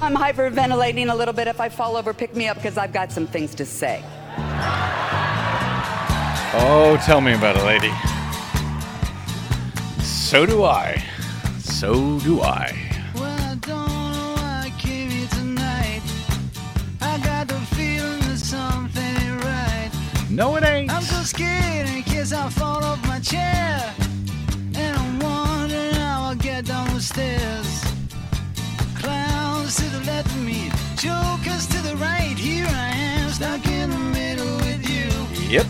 I'm hyperventilating a little bit. If I fall over, pick me up because I've got some things to say. Oh, tell me about it, lady. So do I. So do I. Well, I don't know why I came here tonight. I got the feeling that something ain't right. No, it ain't. I'm so scared in case I fall off my chair. And I'm wondering how I'll get down the stairs. Jokers to the right. Here I am, stuck in the middle with you. Yep.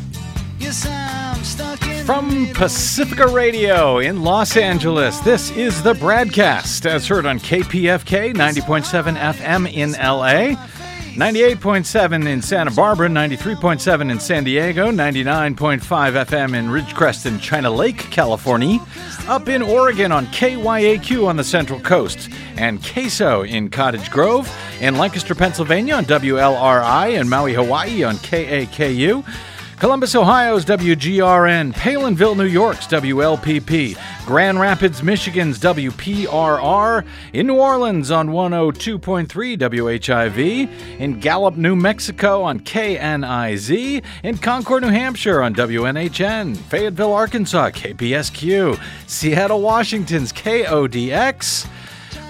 Yes, I'm stuck in the From Pacifica Radio in Los Angeles, this is the BradCast as heard on KPFK 90.7 FM in LA, 98.7 in Santa Barbara, 93.7 in San Diego, 99.5 FM in Ridgecrest and China Lake, California, up in Oregon on KYAQ on the Central Coast, and Queso in Cottage Grove, in Lancaster, Pennsylvania on WLRI, and Maui, Hawaii on KAKU. Columbus, Ohio's WGRN, Palenville, New York's WLPP, Grand Rapids, Michigan's WPRR, in New Orleans on 102.3 WHIV, in Gallup, New Mexico on KNIZ, in Concord, New Hampshire on WNHN, Fayetteville, Arkansas, KPSQ, Seattle, Washington's KODX.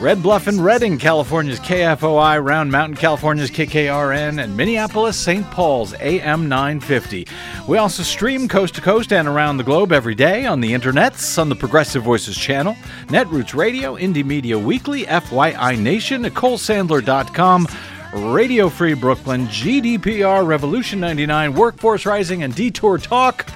Red Bluff and Redding, California's KFOI, Round Mountain, California's KKRN, and Minneapolis, St. Paul's AM 950. We also stream coast to coast and around the globe every day on the internets, on the Progressive Voices channel, Netroots Radio, Indie Media Weekly, FYI Nation, NicoleSandler.com, Radio Free Brooklyn, GDPR, Revolution 99, Workforce Rising, and Detour Talk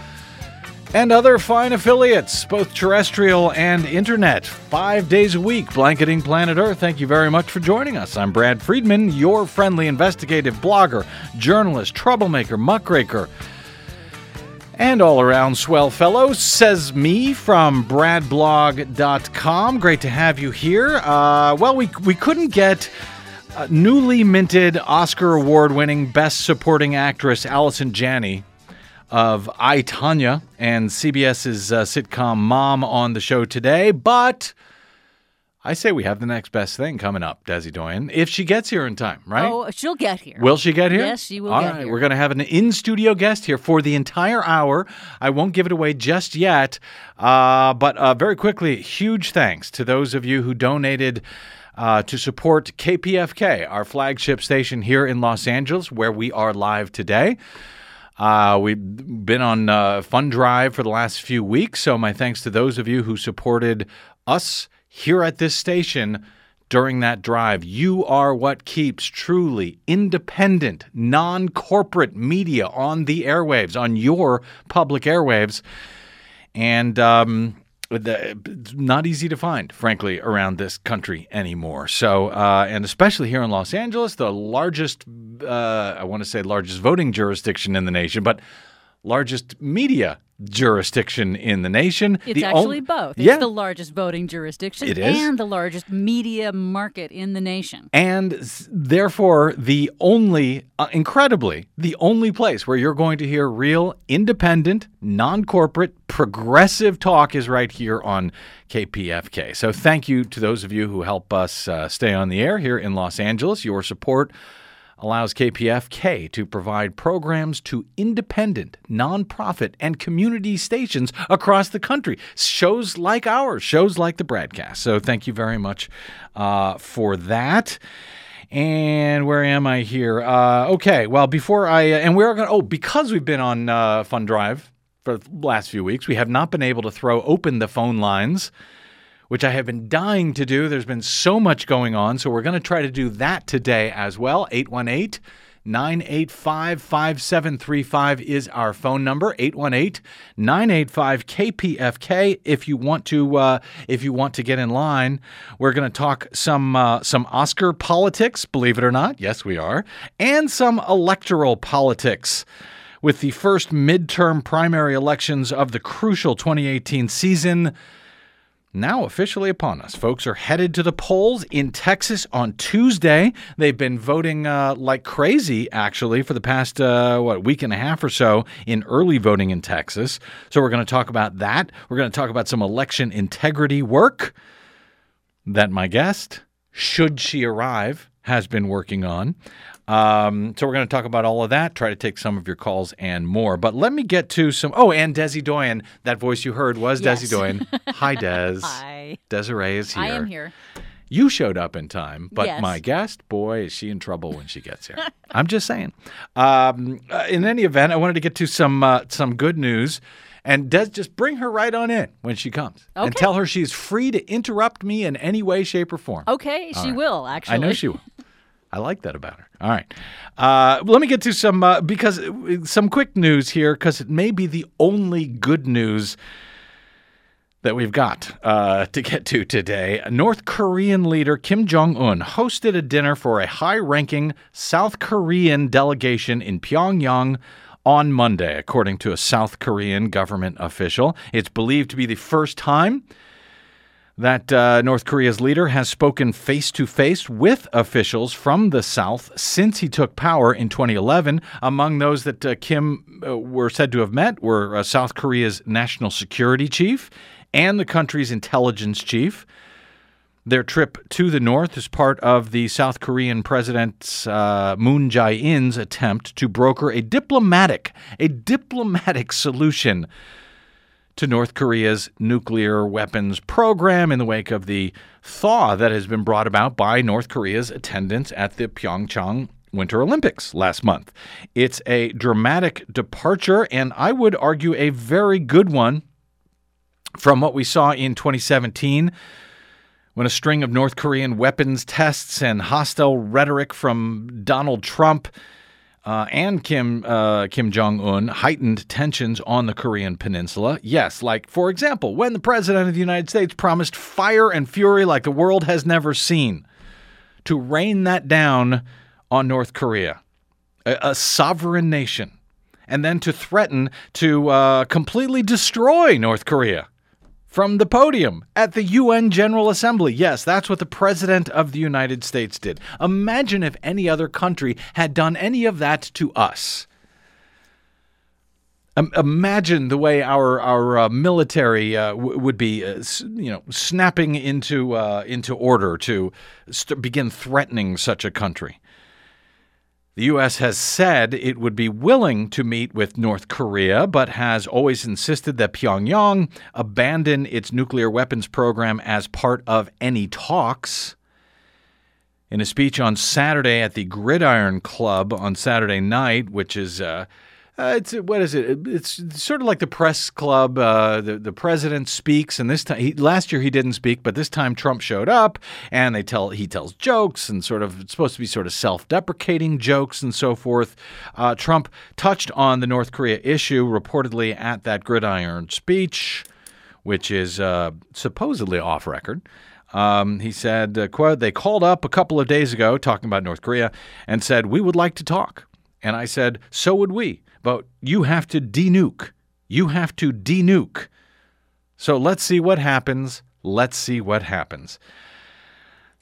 and other fine affiliates, both terrestrial and internet, five days a week, blanketing planet Earth. Thank you very much for joining us. I'm Brad Friedman, your friendly investigative blogger, journalist, troublemaker, muckraker, and all around swell fellow, says me from bradblog.com. Great to have you here. Uh, well, we, we couldn't get. Uh, newly minted Oscar award winning Best Supporting Actress Allison Janney of I, Tanya and CBS's uh, sitcom Mom on the show today, but I say we have the next best thing coming up, Desi Doyen, if she gets here in time, right? Oh, she'll get here. Will she get here? Yes, she will All get right, here. we're going to have an in studio guest here for the entire hour. I won't give it away just yet, uh, but uh, very quickly, huge thanks to those of you who donated. Uh, to support KPFK, our flagship station here in Los Angeles, where we are live today. Uh, we've been on uh, Fund Drive for the last few weeks, so my thanks to those of you who supported us here at this station during that drive. You are what keeps truly independent, non corporate media on the airwaves, on your public airwaves. And um, it's not easy to find, frankly, around this country anymore. So, uh, and especially here in Los Angeles, the largest, uh, I want to say largest voting jurisdiction in the nation, but largest media jurisdiction in the nation. It's The actually on- both. Yeah. It's the largest voting jurisdiction It is. and the largest media market in the nation. and therefore the only uh, incredibly the only place where you're going to hear real independent non-corporate progressive talk is right here on KPFK. So thank you to those of you who help us uh, stay on the air here in Los Angeles. Your support allows KPFK to provide programs to independent, nonprofit, and community stations across the country. Shows like ours, shows like the BradCast. So thank you very much uh, for that. And where am I here? Uh, okay, well, before I, and we're going to, oh, because we've been on uh, Fund Drive for the last few weeks, we have not been able to throw open the phone lines which I have been dying to do. There's been so much going on, so we're going to try to do that today as well. 818 985 5735 is our phone number. 818 985 KPFK if you want to uh, if you want to get in line we're going to talk some uh, some Oscar politics believe it or not. Yes we are. And some electoral politics. With the first midterm primary elections of the crucial 2018 season now officially upon us. Folks are headed to the polls in Texas on Tuesday. They've been voting uh, like crazy, actually, for the past, uh, what, week and a half or so in early voting in Texas. So we're going to talk about that. We're going to talk about some election integrity work that my guest, should she arrive, has been working on. Um, so we're going to talk about all of that, try to take some of your calls and more. But let me get to some. Oh, and Desi Doyen. That voice you heard was Yes. Desi Doyen. Hi, Des. Hi. Desiree is here. I am here. You showed up in time, but Yes. my guest, boy, is she in trouble when she gets here. I'm just saying. Um, uh, in any event, I wanted to get to some uh, some good news. And Des, just bring her right on in when she comes, and tell her she's free to interrupt me in any way, shape, or form. Okay, she will actually. I know she will. I like that about her. All right. Uh, let me get to some, uh, because uh, some quick news here, because it may be the only good news that we've got uh, to get to today. North Korean leader Kim Jong un hosted a dinner for a high ranking South Korean delegation in Pyongyang on Monday, according to a South Korean government official. It's believed to be the first time that uh, North Korea's leader has spoken face to face with officials from the South since he took power in 2011. Among those that uh, Kim uh, were said to have met were uh, South Korea's national security chief and the country's intelligence chief. Their trip to the north is part of the South Korean President uh, Moon Jae-in's attempt to broker a diplomatic, a diplomatic solution to North Korea's nuclear weapons program in the wake of the thaw that has been brought about by North Korea's attendance at the Pyeongchang Winter Olympics last month. It's a dramatic departure, and I would argue a very good one from what we saw in 2017 when a string of North Korean weapons tests and hostile rhetoric from Donald Trump uh, and Kim uh, Kim Jong Un heightened tensions on the Korean Peninsula. Yes, like for example, when the president of the United States promised fire and fury like the world has never seen to rain that down on North Korea, a, a sovereign nation, and then to threaten to uh, completely destroy North Korea from the podium at the UN General Assembly. Yes, that's what the President of the United States did. Imagine if any other country had done any of that to us. Im- Imagine the way our our uh, military uh, w- would be, uh, s- you know, snapping into uh, into order to st- begin threatening such a country. The U.S. has said it would be willing to meet with North Korea, but has always insisted that Pyongyang abandon its nuclear weapons program as part of any talks. In a speech on Saturday at the Gridiron Club on Saturday night, which is uh, uh, it's what is it? It's sort of like the press club. Uh, the the president speaks, and this time he, last year he didn't speak, but this time Trump showed up, and they tell he tells jokes and sort of it's supposed to be sort of self-deprecating jokes and so forth. Uh, Trump touched on the North Korea issue reportedly at that Gridiron speech, which is uh, supposedly off record. Um, he said, uh, quote, they called up a couple of days ago talking about North Korea and said, we would like to talk. And I said, so would we. But you have to denuke. You have to denuke. So let's see what happens. Let's see what happens.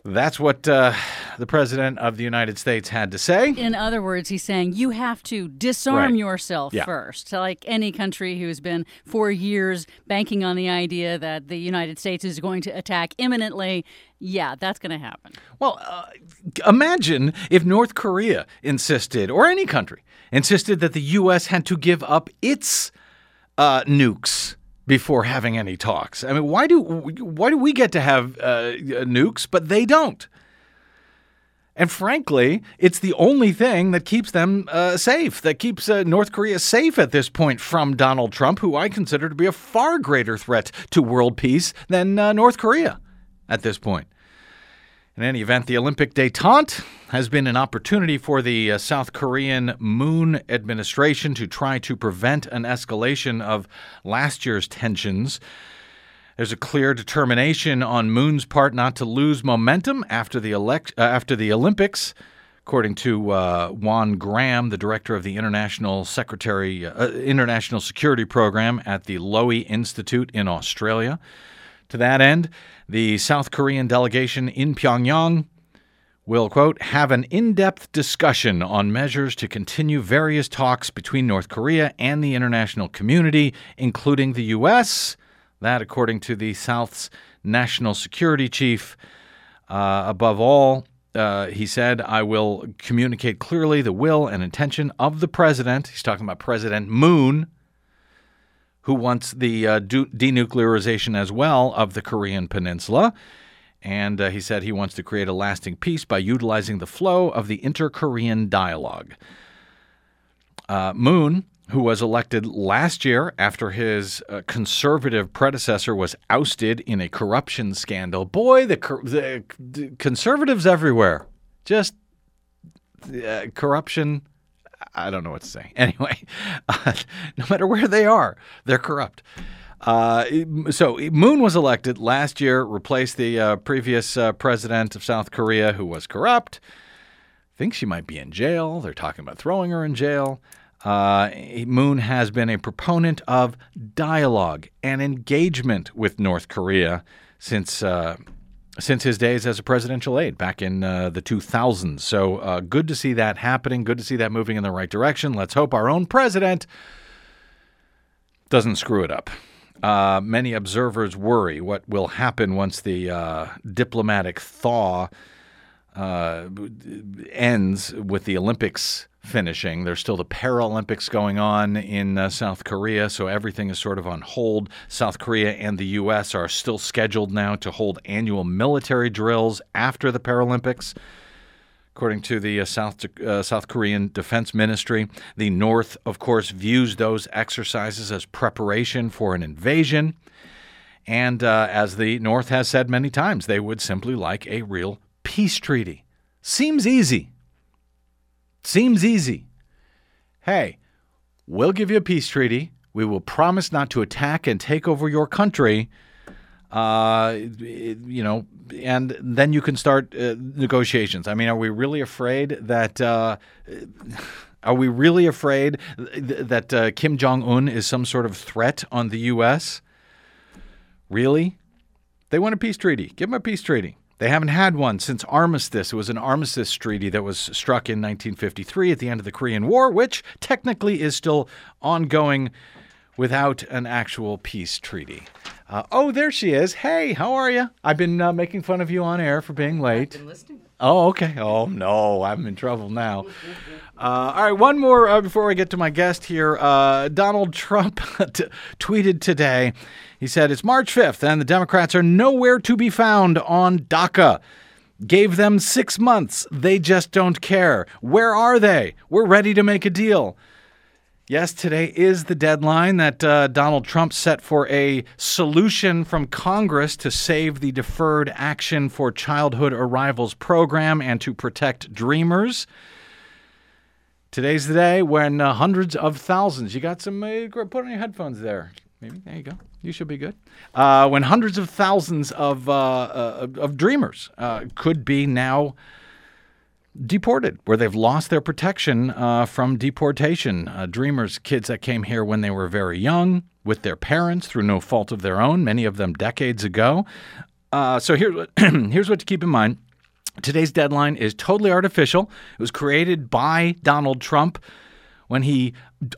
That's what uh, the President of the United States had to say. In other words, he's saying you have to disarm Right. yourself Yeah. first. Like any country who's been for years banking on the idea that the United States is going to attack imminently, yeah, that's going to happen. Well, uh, imagine if North Korea insisted, or any country insisted, that the U.S. had to give up its uh, nukes before having any talks. I mean, why do why do we get to have uh, nukes, but they don't? And frankly, it's the only thing that keeps them uh, safe, that keeps uh, North Korea safe at this point from Donald Trump, who I consider to be a far greater threat to world peace than uh, North Korea at this point. In any event, the Olympic detente has been an opportunity for the uh, South Korean Moon administration to try to prevent an escalation of last year's tensions. There's a clear determination on Moon's part not to lose momentum after the elect- uh, after the Olympics. According to uh, Euan Graham, the director of the International Secretary uh, International Security Program at the Lowy Institute in Australia. To that end, the South Korean delegation in Pyongyang will, quote, have an in depth discussion on measures to continue various talks between North Korea and the international community, including the U.S. That, according to the South's national security chief, uh, above all, uh, he said, I will communicate clearly the will and intention of the president. He's talking about President Moon, who wants the uh, du- denuclearization as well of the Korean Peninsula. And uh, he said he wants to create a lasting peace by utilizing the flow of the inter Korean dialogue. Uh, Moon, who was elected last year after his uh, conservative predecessor was ousted in a corruption scandal. Boy, the, the, the conservatives everywhere. Just uh, corruption. I don't know what to say. Anyway, uh, no matter where they are, they're corrupt. Uh, so Moon was elected last year, replaced the uh, previous uh, president of South Korea, who was corrupt. Thinks she might be in jail. They're talking about throwing her in jail. Uh, Moon has been a proponent of dialogue and engagement with North Korea since uh, since his days as a presidential aide back in uh, the 2000s. So uh, good to see that happening. Good to see that moving in the right direction. Let's hope our own president doesn't screw it up. Uh, many observers worry what will happen once the uh, diplomatic thaw uh, ends with the Olympics finishing. There's still the Paralympics going on in uh, South Korea, so everything is sort of on hold. South Korea and the U.S. are still scheduled now to hold annual military drills after the Paralympics. According to the uh, South uh, South Korean Defense Ministry, the North, of course, views those exercises as preparation for an invasion. And uh, as the North has said many times, they would simply like a real peace treaty. Seems easy. Seems easy. Hey, we'll give you a peace treaty. We will promise not to attack and take over your country. Uh, you know, and then you can start uh, negotiations. I mean, are we really afraid that? Uh, are we really afraid that uh, Kim Jong Un is some sort of threat on the U.S.? Really? They want a peace treaty. Give them a peace treaty. They haven't had one since armistice. It was an armistice treaty that was struck in 1953 at the end of the Korean War, which technically is still ongoing without an actual peace treaty. Uh, oh, there she is. Hey, how are you? I've been uh, making fun of you on air for being late. Oh, okay. Oh, no, I'm in trouble now. Uh, all right, one more uh, before I get to my guest here. Uh, Donald Trump t- tweeted today. He said, It's March 5th, and the Democrats are nowhere to be found on DACA. Gave them six months. They just don't care. Where are they? We're ready to make a deal. Yes, today is the deadline that uh, Donald Trump set for a solution from Congress to save the Deferred Action for Childhood Arrivals program and to protect dreamers. Today's the day when uh, hundreds of thousands, you got some, uh, put on your headphones there. Maybe, there you go. You should be good. Uh, when hundreds of thousands of, uh, uh, of dreamers could be now deported, where they've lost their protection uh, from deportation. Uh, dreamers, kids that came here when they were very young with their parents through no fault of their own, many of them decades ago. Uh, so here's what, here's what to keep in mind. Today's deadline is totally artificial. It was created by Donald Trump when he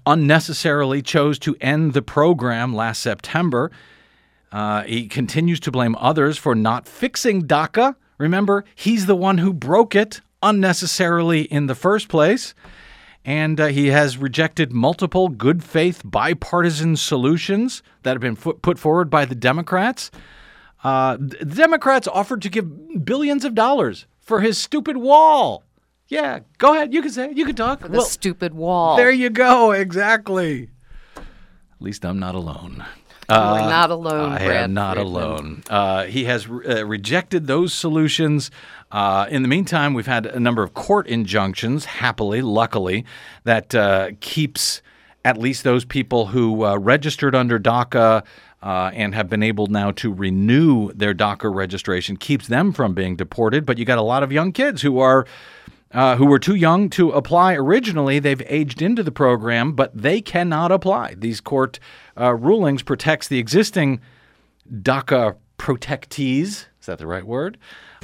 unnecessarily chose to end the program last September. Uh, he continues to blame others for not fixing DACA. Remember, he's the one who broke it unnecessarily in the first place. And uh, he has rejected multiple good faith bipartisan solutions that have been put forward by the Democrats. Uh, the Democrats offered to give billions of dollars for his stupid wall. Yeah, go ahead. You can say it. You can talk. The well, stupid wall. There you go. Exactly. At least I'm not alone. Uh, You're not alone. I Brad am not Friedman. alone. Uh, he has uh, rejected those solutions. Uh, in the meantime, we've had a number of court injunctions, happily, luckily, that uh, keeps at least those people who uh, registered under DACA uh, and have been able now to renew their DACA registration, keeps them from being deported. But you got a lot of young kids who are. Uh, who were too young to apply originally. They've aged into the program, but they cannot apply. These court uh, rulings protects the existing DACA protectees. Is that the right word?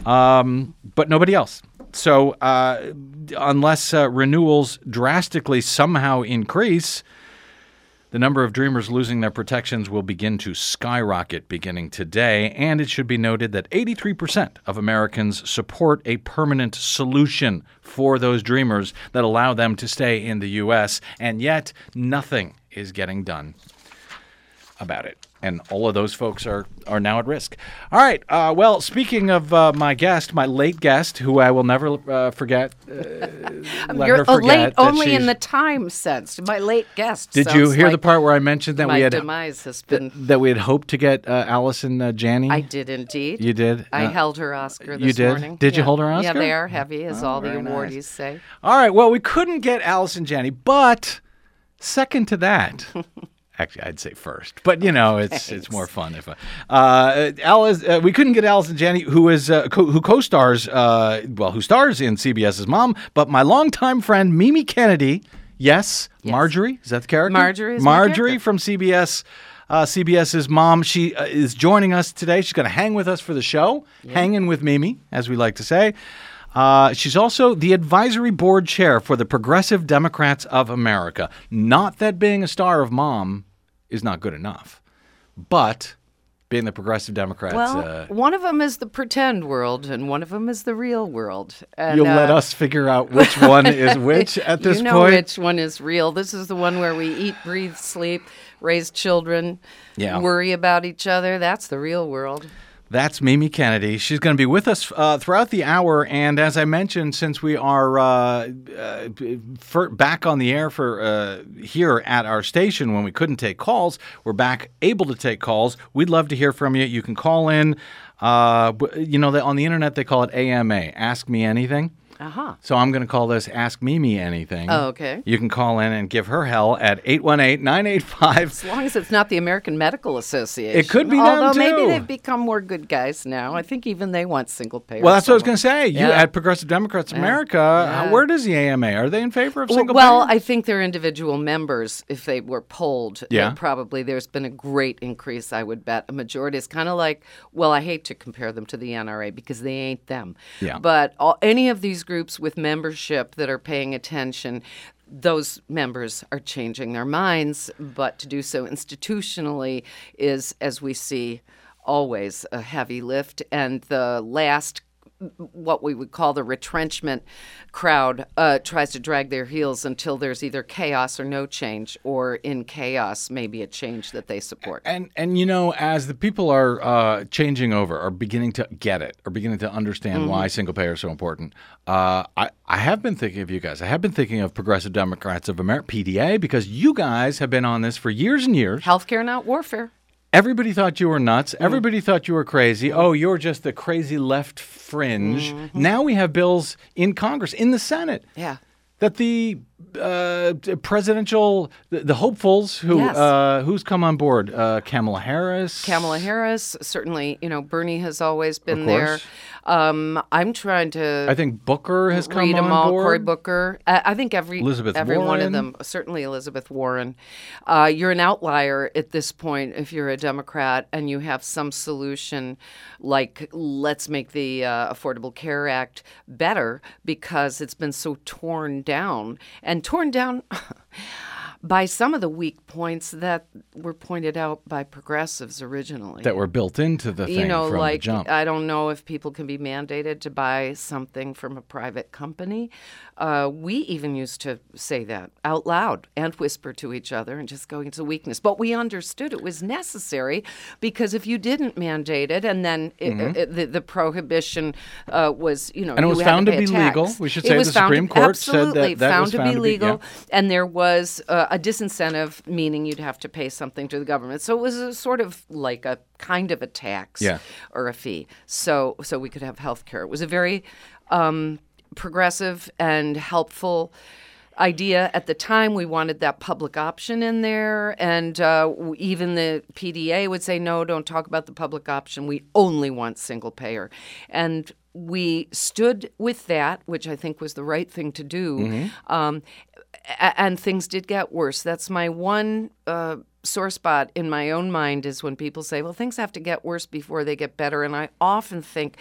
Um, but nobody else. So uh, unless uh, renewals drastically somehow increase, The number of dreamers losing their protections will begin to skyrocket beginning today, and it should be noted that 83% of Americans support a permanent solution for those dreamers that allow them to stay in the U.S., and yet nothing is getting done about it. And all of those folks are, are now at risk. All right. Uh, well, speaking of uh, my guest, my late guest, who I will never uh, forget, uh, You're forget late only in the time sense. My late guest. Did you hear the part where I mentioned that we had demise has been. that we had hoped to get uh, Allison uh, Janney? I did indeed. You did? I Uh, held her Oscar this you did? morning. Did you hold her Oscar? Yeah, they are heavy, as all the very nice. awardees say. All right. Well, we couldn't get Allison Janney, but second to that. Actually, I'd say first, but you know, it's it's more fun if. Uh, uh, Alice, uh, we couldn't get Allison Janney, who is uh, co- who co-stars, uh, well, who stars in CBS's Mom, but my longtime friend Mimi Kennedy. Yes, Marjorie is that the character? Marjorie Marjorie from CBS. Uh, CBS's mom. She uh, is joining us today. She's going to hang with us for the show, hanging with Mimi, as we like to say. Uh, she's also the advisory board chair for the Progressive Democrats of America. Not that being a star of Mom is not good enough, but being the Progressive Democrats, Well, uh, one of them is the pretend world, and one of them is the real world. And, you'll let uh, us figure out which one is which at this you know point. which one is real. This is the one where we eat, breathe, sleep, raise children, Yeah. worry about each other. That's the real world. That's Mimi Kennedy. She's going to be with us uh, throughout the hour. And as I mentioned, since we are uh, uh, back on the air for uh, here at our station when we couldn't take calls, we're back able to take calls. We'd love to hear from you. You can call in. Uh, you know, on the internet they call it AMA, Ask Me Anything. Uh huh. So I'm going to call this Ask Mimi Anything. Oh, okay. You can call in and give her hell at 818 985 As long as it's not the American Medical Association. It could be them, Although maybe they've become more good guys now. I think even they want single payer. Well, that's what I was going to say. You Yeah. at Progressive Democrats America, uh, where does the AMA? Are they in favor of single well, payer? Well, I think they're individual members. If they were polled, Yeah. probably there's been a great increase. I would bet a majority is kind of like. Well, I hate to compare them to the NRA because they ain't them. Yeah. But all, any of these groups with membership that are paying attention. Those members are changing their minds, but to do so institutionally is, as we see, always a heavy lift. And the last what we would call the retrenchment crowd uh, tries to drag their heels until there's either chaos or no change, or in chaos, maybe a change that they support. and and you know, as the people are uh, changing over, are beginning to get it, are beginning to understand Mm-hmm. why single payer is so important. Uh, I I have been thinking of you guys. I have been thinking of Progressive Democrats of America (PDA) because you guys have been on this for years and years. Healthcare, not warfare. Everybody thought you were nuts. Mm. Everybody thought you were crazy. Oh, you're just the crazy left fringe. Mm-hmm. Now we have bills in Congress, in the Senate. Yeah. that the uh, presidential the, the hopefuls who Yes. uh, who's come on board uh, Kamala Harris Kamala Harris, certainly, you know, Bernie has always been there. Um, I'm trying to I think Booker has come them on all. board Cory Booker. I, I think every Elizabeth every one of them. Certainly Elizabeth Warren. Uh, you're an outlier at this point if you're a Democrat and you have some solution like let's make the uh, Affordable Care Act better because it's been so torn down and torn down. By some of the weak points that were pointed out by progressives originally that were built into the thing you know, like. I don't know if people can be mandated to buy something from a private company. Uh, we even used to say that out loud and whisper to each other and just go into weakness. But we understood it was necessary because if you didn't mandate it, and then it, it- the, the prohibition uh, was, you know, Mm-hmm. And it was found to be legal. We should say the to- Supreme Court said that found was to found be to be- yeah. legal and there was uh, a disincentive, meaning you'd have to pay something to the government. So it was a sort of like a kind of a tax Yeah. or a fee. So so we could have health care. It was a very um, progressive and helpful idea at the time we wanted that public option in there and uh, even the pda would say no don't talk about the public option we only want single payer and we stood with that which i think was the right thing to do um, and things did get worse. That's my one uh, sore spot in my own mind is when people say well things have to get worse before they get better. And i often think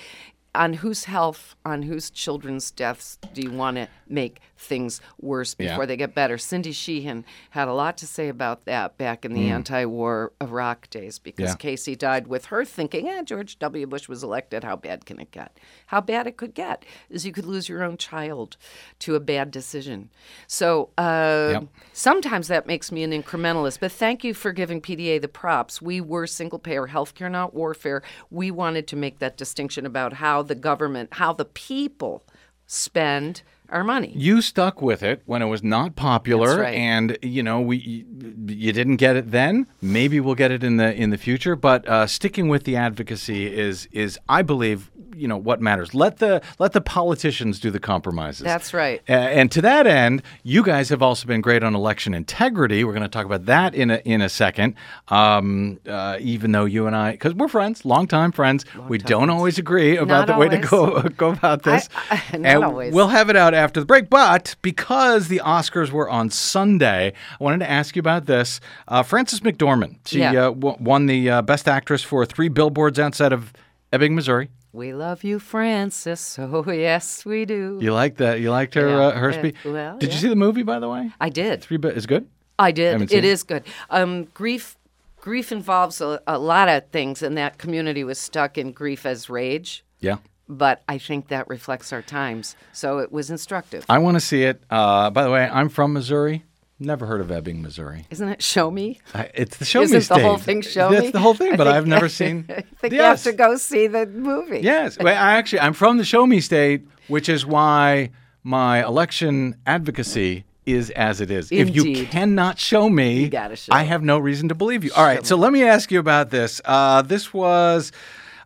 on whose health on whose children's deaths do you want to make things worse Yeah. before they get better. Cindy Sheehan had a lot to say about that back in the anti-war Iraq days because Mm. Yeah. Casey died with her thinking, "Eh, George W. Bush was elected. How bad can it get? How bad it could get is you could lose your own child to a bad decision." So uh, Yep. sometimes that makes me an incrementalist. But thank you for giving PDA the props. We were single-payer healthcare, not warfare. We wanted to make that distinction about how the government, how the people spend our money. You stuck with it when it was not popular, That's right. and you know we you, you didn't get it then. Maybe we'll get it in the in the future, but uh, sticking with the advocacy is is I believe you know what matters. Let the let the politicians do the compromises. That's right. And to that end, you guys have also been great on election integrity. We're going to talk about that in a in a second. Um, uh, even though you and I, because we're friends, longtime friends, we don't always agree about Not the way to go go about this. I- not and always. We'll have it out after the break. But because the Oscars were on Sunday, I wanted to ask you about this. Uh, Frances McDormand, she Yeah. uh, w- won the uh, Best Actress for Three Billboards Outside of Ebbing, Missouri. We love you, Frances. Oh yes, we do. You like that? You liked her Yeah. uh, her Uh, speech? well, Did you see the movie, by the way? I did. Three Bi- is good. I did. It it. is good. Um, grief, grief involves a, a lot of things, and that community was stuck in grief as rage. Yeah. But I think that reflects our times, so it was instructive. I want to see it. Uh, by the way, I'm from Missouri. Never heard of Ebbing, Missouri. Isn't it Show Me? I, it's the show me Isn't state. the whole thing Show That's Me? It's the whole thing, I but think- I've never seen. I think yes. you have to go see the movie. Yes. Well, I actually, I'm from the show me state, which is why my election advocacy is as it is. Indeed. If you cannot show me, show I have no reason to believe you. All right. So let me ask you about this. Uh, this was,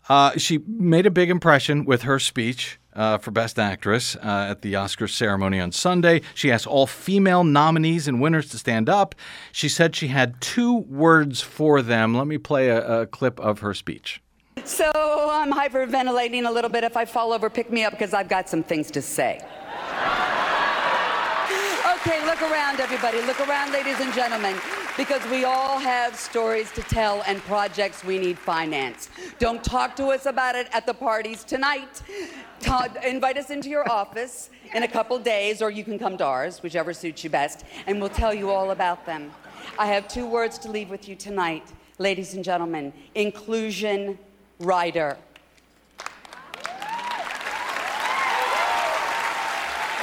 uh, she made a big impression with her speech. Uh, for Best Actress uh, at the Oscars ceremony on Sunday. She asked all female nominees and winners to stand up. She said she had two words for them. Let me play a, a clip of her speech. So I'm hyperventilating a little bit. If I fall over, pick me up because I've got some things to say. Okay, look around, everybody. Look around, ladies and gentlemen, because we all have stories to tell and projects we need financed. Don't talk to us about it at the parties tonight. Ta- invite us into your office in a couple days, or you can come to ours, whichever suits you best, and we'll tell you all about them. I have two words to leave with you tonight, ladies and gentlemen inclusion rider.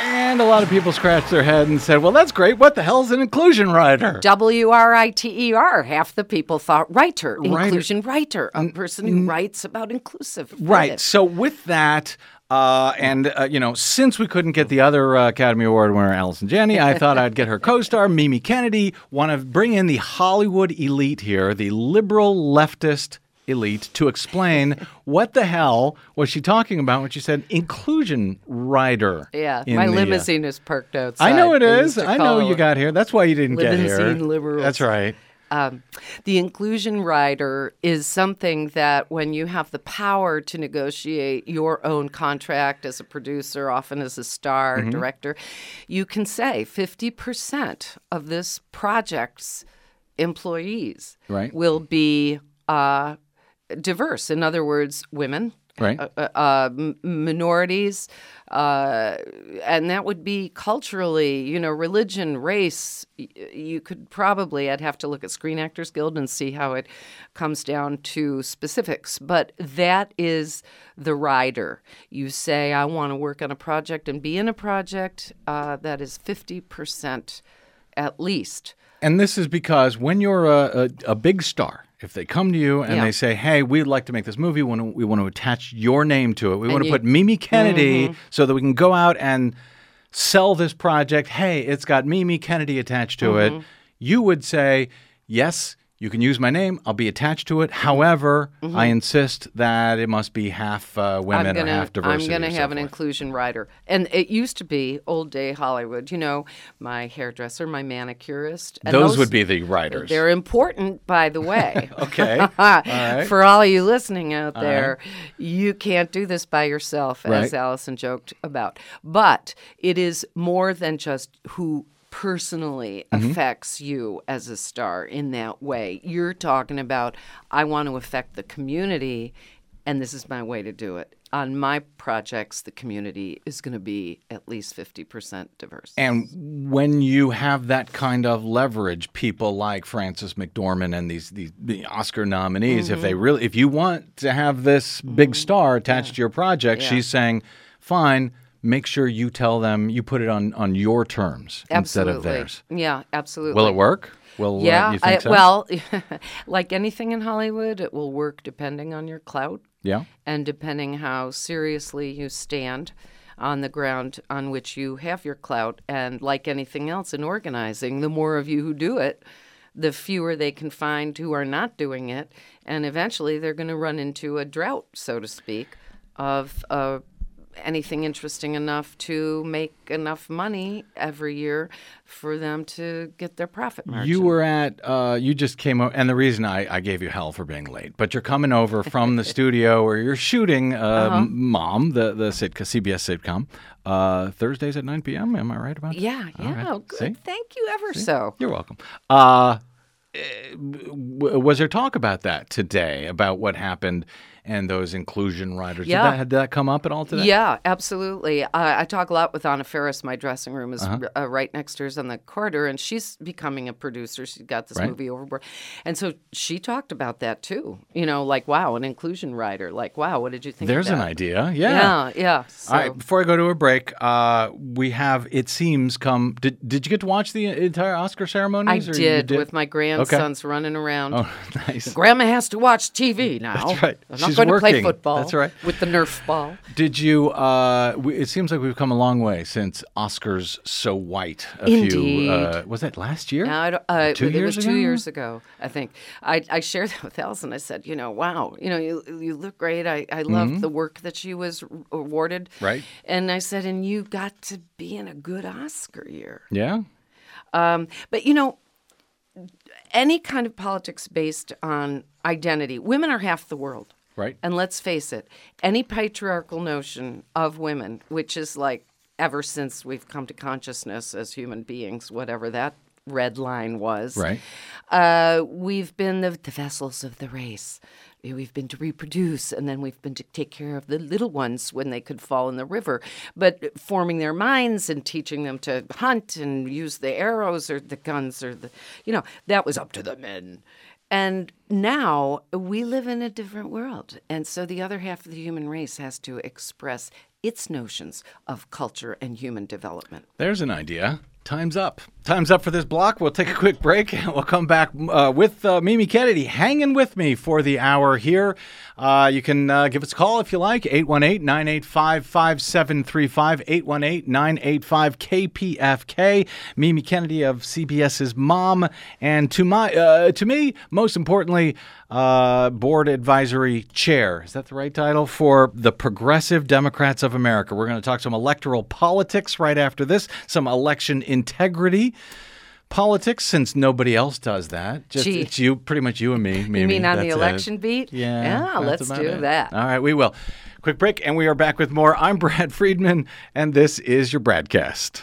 And a lot of people scratched their head and said, well, that's great. What the hell is an inclusion rider? W R I T E R. Half the people thought writer, Writer. inclusion writer, a um, person who writes about inclusive. Right. Reddit. So with that, uh, and uh, you know, since we couldn't get the other uh, Academy Award winner, Allison Janney, I thought I'd get her co-star, Mimi Kennedy. Want to bring in the Hollywood elite here, the liberal leftist elite, to explain what the hell was she talking about when she said inclusion rider. Yeah, in my the, uh, limousine is parked outside. I know it is. I know you got here. That's why you didn't get here. Limousine liberals. That's right. Um, the inclusion rider is something that when you have the power to negotiate your own contract as a producer, often as a star Mm-hmm. director, you can say 50% of this project's employees Right. will be uh, diverse. In other words, women. Right. Uh, uh, minorities, uh, and that would be culturally, you know, religion, race. You could probably, I'd have to look at Screen Actors Guild and see how it comes down to specifics. But that is the rider. You say, I want to work on a project and be in a project uh, that is 50% at least. And this is because when you're a, a, a big star, if they come to you and Yeah. they say, "Hey, we'd like to make this movie. We want to, we want to attach your name to it. We want to you- Mm-hmm. put Mimi Kennedy so that we can go out and sell this project. Hey, it's got Mimi Kennedy attached to Mm-hmm. it." You would say, "Yes, you can use my name. I'll be attached to it. However, I insist that it must be half uh, women Mm-hmm. Gonna, or half diversity." I'm going to so have an forth." inclusion rider. And it used to be old day Hollywood, you know, my hairdresser, my manicurist. And Those, would be the writers. They're important, by the way. Okay. All right. For all of you listening out there, you can't do this by yourself, as Right. Allison joked about. But it is more than just who personally Mm-hmm. affects you as a star in that way. You're talking about, I want to affect the community. And this is my way to do it. on my projects, the community is going to be at least 50% diverse. And when you have that kind of leverage, people like Frances McDormand and these these the Oscar nominees, if they Mm-hmm. really if you want to have this big star attached to your project, Yeah. she's saying, fine, make sure you tell them you put it on on your terms instead of theirs. Yeah, absolutely. Will it work? Will uh, Yeah, you think I, so? well, like anything in Hollywood, it will work depending on your clout yeah. and depending how seriously you stand on the ground on which you have your clout. And like anything else in organizing, the more of you who do it, the fewer they can find who are not doing it. And eventually they're going to run into a drought, so to speak, of uh, anything interesting enough to make enough money every year for them to get their profit margin. You were at, uh, you just came over, and the reason I, I gave you hell for being late, but you're coming over from the studio where you're shooting uh, Uh-huh. Mom, the, the sitcom, CBS sitcom, uh, Thursdays at 9 p.m. Am I right about that? Yeah, All yeah. right. Good. See? Thank you ever so. You're welcome. Uh, eh, was there talk about that today, about what happened and those inclusion riders? Yeah. Did that, did that come up at all today? Yeah, absolutely. Uh, I talk a lot with Anna Faris. My dressing room is Uh-huh. uh right next to hers on the corridor, and she's becoming a producer. She's got this Right. movie overboard, and so she talked about that too. You know, like wow, an inclusion rider. Like wow, what did you think? of There's an idea. Yeah. Yeah, yeah. So, All right, before I go to a break, uh, we have, it seems, come. Did, did you get to watch the entire Oscar ceremony? I you did, with my grandsons running around. Oh, nice. Grandma has to watch TV now. That's right. She's going to play football. That's right. With the Nerf ball. Did you? Uh, we, it seems like we've come a long way since Oscars so white. A Indeed. few. Uh, was that last year? No, I don't- uh, Two it years was two years ago, I think. I, I shared that with Allison. I said, you know, wow, you know, you you look great. I, I loved the work that she was awarded. Mm-hmm. Right. And I said, and you got to be in a good Oscar year. Yeah. Um, but you know, any kind of politics based on identity, women are half the world. Right. And let's face it, any patriarchal notion of women, which is like ever since we've come to consciousness as human beings, whatever that red line was, Right. uh, we've been the, the vessels of the race. We've been to reproduce, and then we've been to take care of the little ones when they could fall in the river. But forming their minds and teaching them to hunt and use the arrows or the guns or the, you know, that was up to the men. And now we live in a different world. And so the other half of the human race has to express its notions of culture and human development. There's an idea. Time's up. Time's up for this block. We'll take a quick break and we'll come back uh, with uh, Mimi Kennedy hanging with me for the hour here. Uh, you can uh, give us a call if you like 818 985 5735 818 985 KPFK. Mimi Kennedy of CBS's mom. And to, my, uh, to me, most importantly, uh, board advisory chair. Is that the right title? For the Progressive Democrats of America. We're going to talk some electoral politics right after this, some election integrity politics, since nobody else does that. Just Gee. it's you, pretty much you and me. Mimi. You mean on the That's it. election beat? Yeah. Yeah, let's do it. that. All right, we will. Quick break, and we are back with more. I'm Brad Friedman, and this is your Bradcast.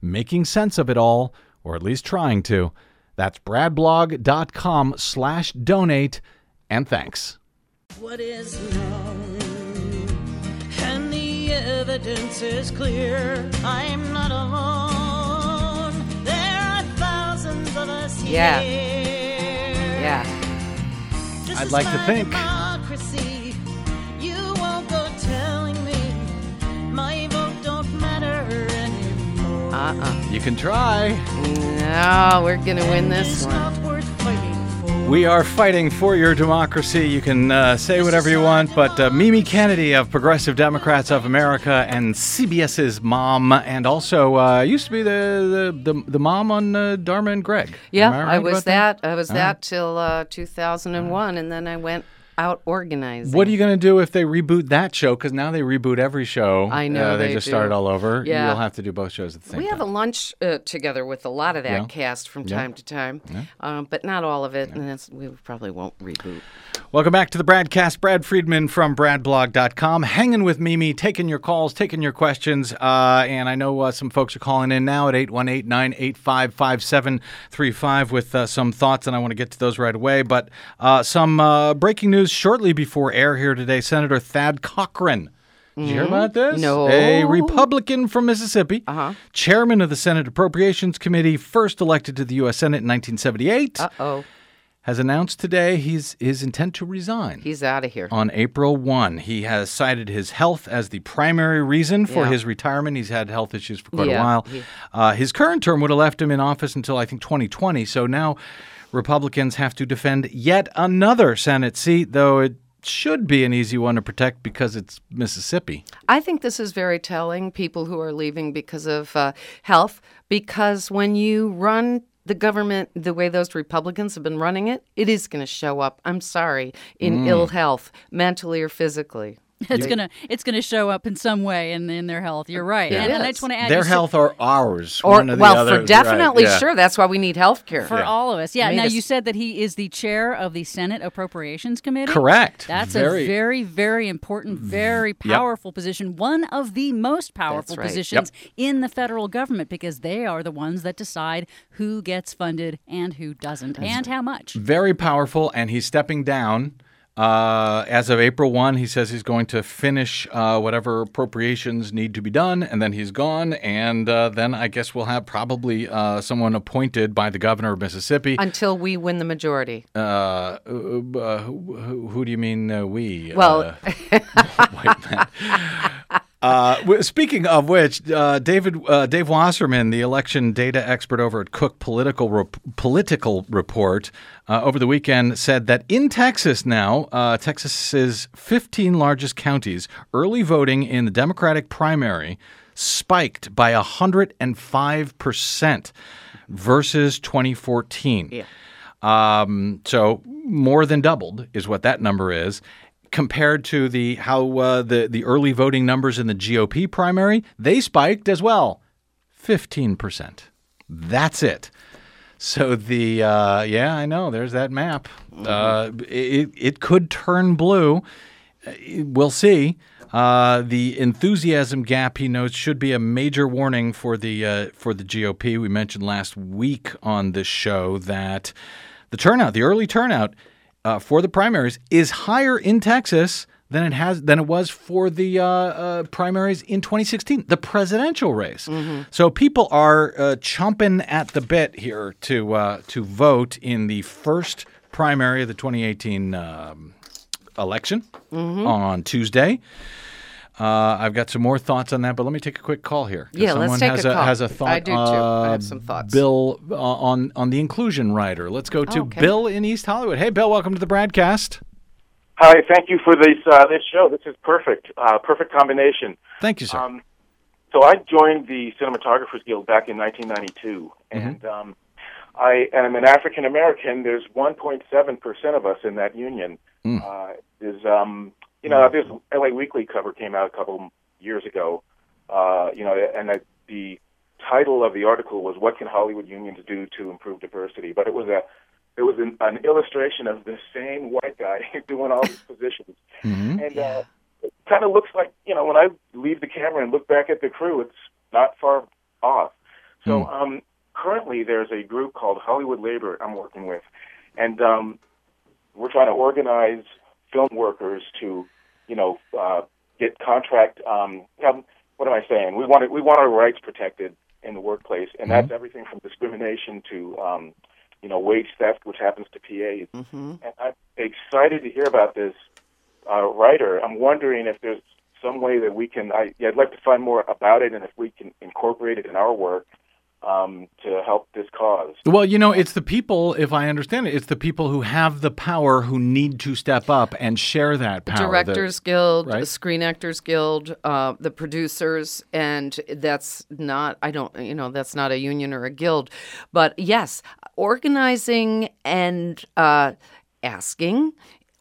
making sense of it all, or at least trying to. That's bradblog.com slash donate, and thanks. what is known. And the evidence is clear. I'm not alone. There are thousands of us Yeah. here. Yeah. I'd like to think. Democracy. You can try. No, we're gonna win this one. not worth fighting for. We are fighting for your democracy. You can uh, say whatever you want, but uh, Mimi Kennedy of Progressive Democrats of America and CBS's mom, and also uh, used to be the the, the, the mom on uh, Dharma and Greg. Yeah, I, right was about that. I was that till uh, 2001, and then I went out organizing. What are you going to do if they reboot that show? Because now they reboot every show. I know Uh, they, they just do. start all over. Yeah. You'll have to do both shows at the same We time. have a lunch uh, together with a lot of that Yeah. cast from Yeah. time to time, um, but not all of it, and that's, we probably won't reboot. Welcome back to the BradCast. Brad Friedman from BradBlog.com, hanging with Mimi, taking your calls, taking your questions. Uh, and I know uh, some folks are calling in now at 818 985 5735 with uh, some thoughts, and I want to get to those right away. But uh, some uh, breaking news shortly before air here today Senator Thad Cochran. Did you hear about this? No. A Republican from Mississippi, uh-huh. chairman of the Senate Appropriations Committee, first elected to the U.S. Senate in 1978 Uh oh, has announced today his his intent to resign. he's out of here. on April 1. He has cited his health as the primary reason for Yeah. his retirement. He's had health issues for quite a while. he- Uh, his current term would have left him in office until I think 2020. So now Republicans have to defend yet another Senate seat, though it should be an easy one to protect because it's Mississippi. I think this is very telling. People who are leaving because of uh, health, because when you run the government the way those Republicans have been running it, it is going to show up. I'm sorry, in Mm. ill health, mentally or physically. It's gonna it's gonna show up in some way in in their health. You're right, and, and I is. just want to add Their you said- health or ours. Or one or the well, other, for right, definitely yeah. sure. That's why we need health care. for all of us. Yeah. Made Now us- you said that he is the chair of the Senate Appropriations Committee. Correct. That's Very- a very, very important, mm. very powerful position. One of the most powerful right. positions in the federal government because they are the ones that decide who gets funded and who doesn't and how much. very powerful, and he's stepping down. Uh, as of April 1, he says he's going to finish uh, whatever appropriations need to be done, and then he's gone. And uh, then I guess we'll have probably uh, someone appointed by the governor of Mississippi. until we win the majority. Uh, uh, who, who, do you mean uh, we? Well-. Uh, speaking of which, uh, David uh, Dave Wasserman, the election data expert over at Cook Political Rep- Political Report, uh, over the weekend said that in Texas now, uh, Texas's 15 largest counties, early voting in the Democratic primary spiked by 105 percent versus 2014. Yeah. Um, so more than doubled is what that number is. Compared to the how uh, the the early voting numbers in the GOP primary, they spiked as well, fifteen percent. That's it. So the uh, yeah, I know. There's that map. Uh, it it could turn blue. We'll see. Uh, the enthusiasm gap, he notes, should be a major warning for the uh, for the GOP. We mentioned last week on this show that the turnout, the early turnout uh, for the primaries, is higher in Texas than it has than it was for the uh, uh, primaries in 2016, the presidential race. So people are uh, chomping at the bit here to uh, to vote in the first primary of the 2018 um, election on Tuesday. Uh, I've got some more thoughts on that, but let me take a quick call here. Yeah, let's someone take has a call. Has a thought. I do too. I have uh, some thoughts. Bill uh, on on the inclusion rider. Let's go to Okay. Bill in East Hollywood. Hey, Bill, welcome to the BradCast. Hi, thank you for this uh, this show. This is perfect, uh, perfect combination. Thank you, sir. Um, so I joined the Cinematographers Guild back in 1992, Mm-hmm. and um, I am an African American. There's 1.7 percent of us in that union. Mm. Uh, there's, um, you know, this LA Weekly cover came out a couple years ago. Uh, you know, and the, the title of the article was "What can Hollywood unions do to improve diversity?" But it was a it was an, an illustration of the same white guy doing all these positions, Mhm. and uh, it kind of looks like you know when I leave the camera and look back at the crew, it's not far off. So Hmm. um, currently, there's a group called Hollywood Labor I'm working with, and um, we're trying to organize film workers to, you know, uh, get contract. Um, what am I saying? We want it, we want our rights protected in the workplace, and that's everything from discrimination to, um, you know, wage theft, which happens to PAs. Mm-hmm. And I, a excited to hear about this uh, rider. I'm wondering if there's some way that we can. I, yeah, I'd like to find more about it, and if we can incorporate it in our work um, to help this cause. Well, you know, it's the people, if I understand it, it's the people who have the power who need to step up and share that power. The- Directors Guild, right? the Screen Actors Guild, uh, the producers, and that's not, I don't, you know, that's not a union or a guild. But yes, organizing and uh, asking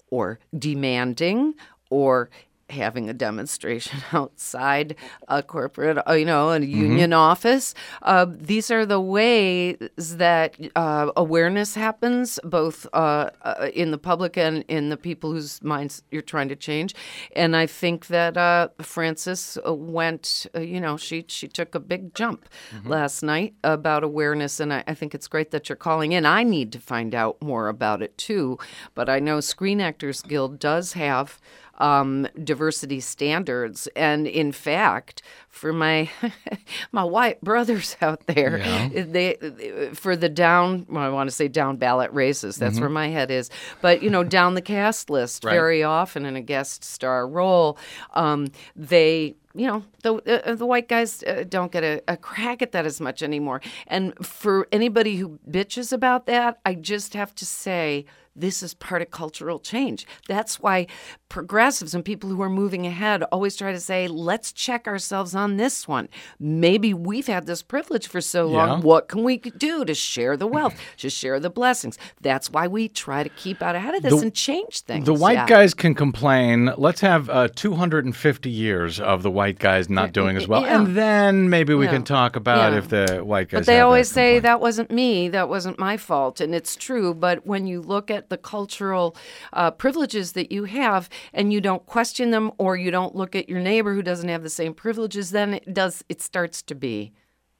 or demanding or having a demonstration outside a corporate, uh, you know, a union office. Uh, these are the ways that uh, awareness happens, both uh, uh, in the public and in the people whose minds you're trying to change. And I think that uh, Frances uh, went, uh, you know, she she took a big jump last night about awareness, and I, I think it's great that you're calling in. I need to find out more about it too, but I know Screen Actors Guild does have um, diversity standards. And in fact, for my my white brothers out there, they for the down well, I want to say down ballot races. That's where my head is. But you know, down the cast list Right. very often in a guest star role, um, they you know the uh, the white guys uh, don't get a, a crack at that as much anymore. And for anybody who bitches about that, I just have to say this is part of cultural change. That's why progressives and people who are moving ahead always try to say, let's check ourselves on this one. Maybe we've had this privilege for so long. Yeah. What can we do to share the wealth, to share the blessings? That's why we try to keep out ahead of this The- and change things. The white Yeah. guys can complain. Let's have uh, 250 years of the white guys not doing as well, yeah. and then maybe we can talk about if the white guys. But they always that say that wasn't me, that wasn't my fault, and it's true. But when you look at the cultural uh, privileges that you have, and you don't question them, or you don't look at your neighbor who doesn't have the same privileges, then it does. It starts to be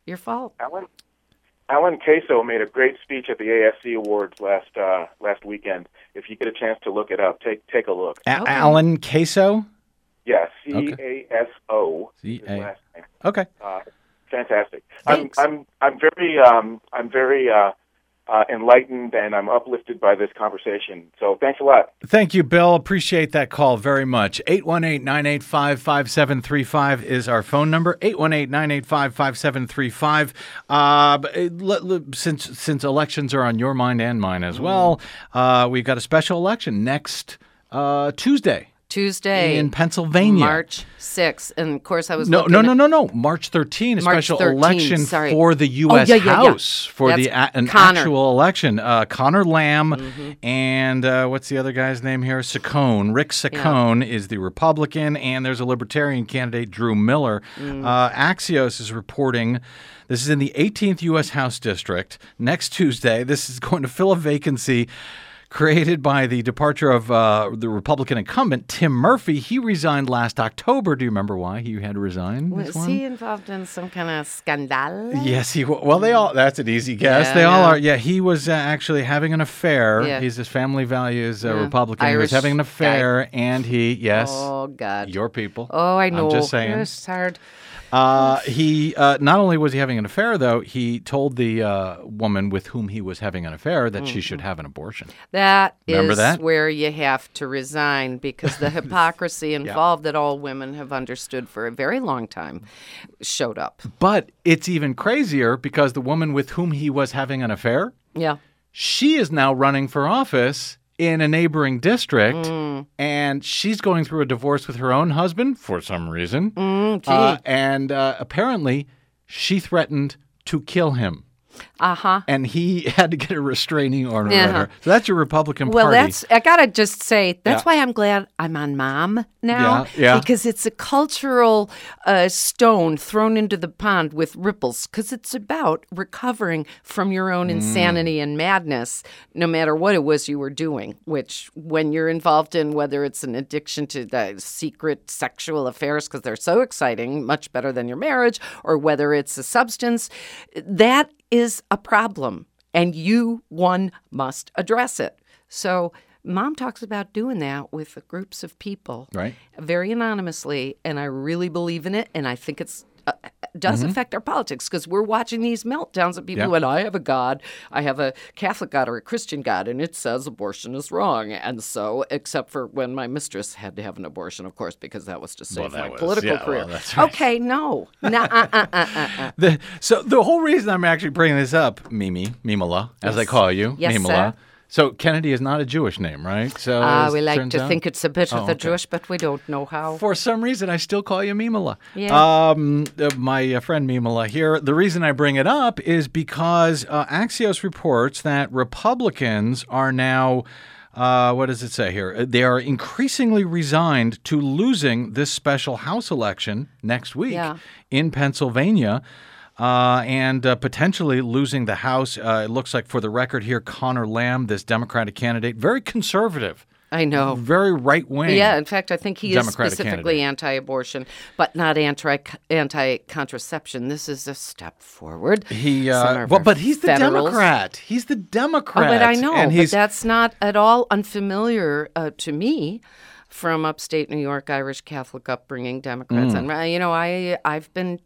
your fault. Alan Alan Caso made a great speech at the ASC Awards last uh, last weekend. If you get a chance to look it up, take take a look. A- Okay. Alan Caso. Yes, C A S O. C his A- last name. Okay. Uh, fantastic. Thanks. I'm I'm I'm very um I'm very uh, uh, enlightened and I'm uplifted by this conversation. So thanks a lot. Thank you, Bill. Appreciate that call very much. 818 985 5735 is our phone number. 818 985 5735. Uh, Since since elections are on your mind and mine as well, uh, we've got a special election next uh, Tuesday Tuesday in Pennsylvania. March 6th, and of course I was No, no, no, no, no. March 13, a March special 13, election sorry. for the Oh, U.S. yeah, yeah, yeah. House for the a, an Connor. actual election. Uh, Connor Lamb Mm-hmm. and uh, what's the other guy's name here? Saccone. Rick Saccone is the Republican, and there's a Libertarian candidate, Drew Miller. Mm. Uh, Axios is reporting. This is in the 18th U.S. House District. Next Tuesday, this is going to fill a vacancy created by the departure of uh, the Republican incumbent, Tim Murphy. He resigned last October. Do you remember why he had to resign? this Was he involved in some kind of scandal? Yes, he. Well, they all. That's an easy guess. Yeah, they all yeah. are. Yeah, he was uh, actually having an affair. Yeah. He's his family values uh. Republican. he was having an guy. affair, and he. Yes. Oh God. Your people. Oh, I know. I'm just saying. It's hard. Uh, he uh, not only was he having an affair, though, he told the uh, woman with whom he was having an affair that she should have an abortion. That is Remember that? where you have to resign because the hypocrisy involved that all women have understood for a very long time showed up. But it's even crazier because the woman with whom he was having an affair, Yeah. she is now running for office in a neighboring district, Mm. and she's going through a divorce with her own husband for some reason. Mm. Uh, and uh, apparently, she threatened to kill him, Uh huh. and he had to get a restraining order Uh-huh. So that's your Republican Well, Party. that's I gotta just say that's Yeah. why I'm glad I'm on Mom now Yeah, yeah. because it's a cultural uh, stone thrown into the pond with ripples because it's about recovering from your own Mm. insanity and madness, no matter what it was you were doing. Which, when you're involved in whether it's an addiction to the secret sexual affairs because they're so exciting, much better than your marriage, or whether it's a substance, that is a problem, and you one must address it. So. Mom talks about doing that with groups of people, Right. Very anonymously, and I really believe in it, and I think it's uh, does affect our politics because we're watching these meltdowns of people Mm-hmm. Yeah. and I have a God, I have a Catholic God or a Christian God, and it says abortion is wrong. And so, except for when my mistress had to have an abortion, of course, because that was to save that my was- political yeah, career. well, right. Okay, no. Nah, uh, uh, uh, uh, uh. The, so the whole reason I'm actually bringing this up, Mimi, Mimala, as I call you, Yes, Mimala. sir. So Kennedy is not a Jewish name, right? So Uh, we like to out- think it's a bit Oh, of the okay. Jewish, but we don't know how. For some reason, I still call you Mimala. Yeah. Um, uh, my uh, friend Mimala here. The reason I bring it up is because uh, Axios reports that Republicans are now. Uh, what does it say here? Uh, They are increasingly resigned to losing this special House election next week Yeah. in Pennsylvania. Uh, and uh, potentially losing the House. Uh, it looks like, for the record here, Connor Lamb, this Democratic candidate, very conservative, I know. very right wing. Yeah, in fact, I think he is specifically anti-abortion, but not anti anti-contraception. This is a step forward. He, uh, well, but he's the federals- Democrat. He's the Democrat. Oh, but I know, and but that's not at all unfamiliar uh, to me. From upstate New York, Irish Catholic upbringing, Democrats, Mm. and uh, you know, I I've been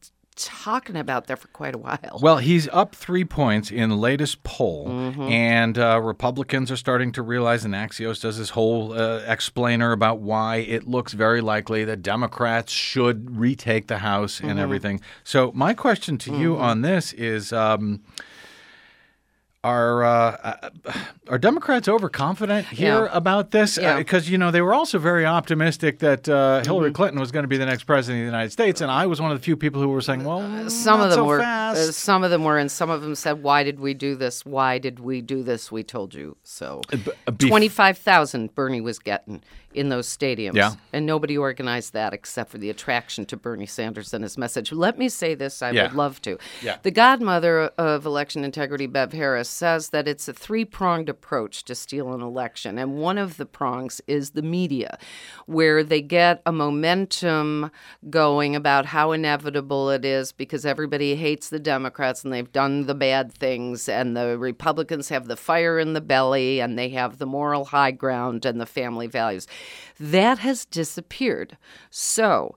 talking about that for quite a while. well, he's up three points in the latest poll, Mm-hmm. and uh, Republicans are starting to realize. And Axios does this whole uh, explainer about why it looks very likely that Democrats should retake the House Mm-hmm. and everything. So, my question to you on this is. Um, are uh, uh, are Democrats overconfident here Yeah. about this? Yeah. Because you know they were also very optimistic that uh, Hillary Clinton was going to be the next president of the United States, and I was one of the few people who were saying, "Well, some not of them so were fast." uh, some of them were and some of them said why did we do this why did we do this we told you so uh, bef- 25,000 Bernie was getting in those stadiums Yeah. and nobody organized that except for the attraction to Bernie Sanders and his message let me say this I Yeah. would love to Yeah. the godmother of election integrity Bev Harris says that it's a three-pronged approach to steal an election and one of the prongs is the media where they get a momentum going about how inevitable it is because everybody hates the Democrats and they've done the bad things, and the Republicans have the fire in the belly and they have the moral high ground and the family values. That has disappeared. So,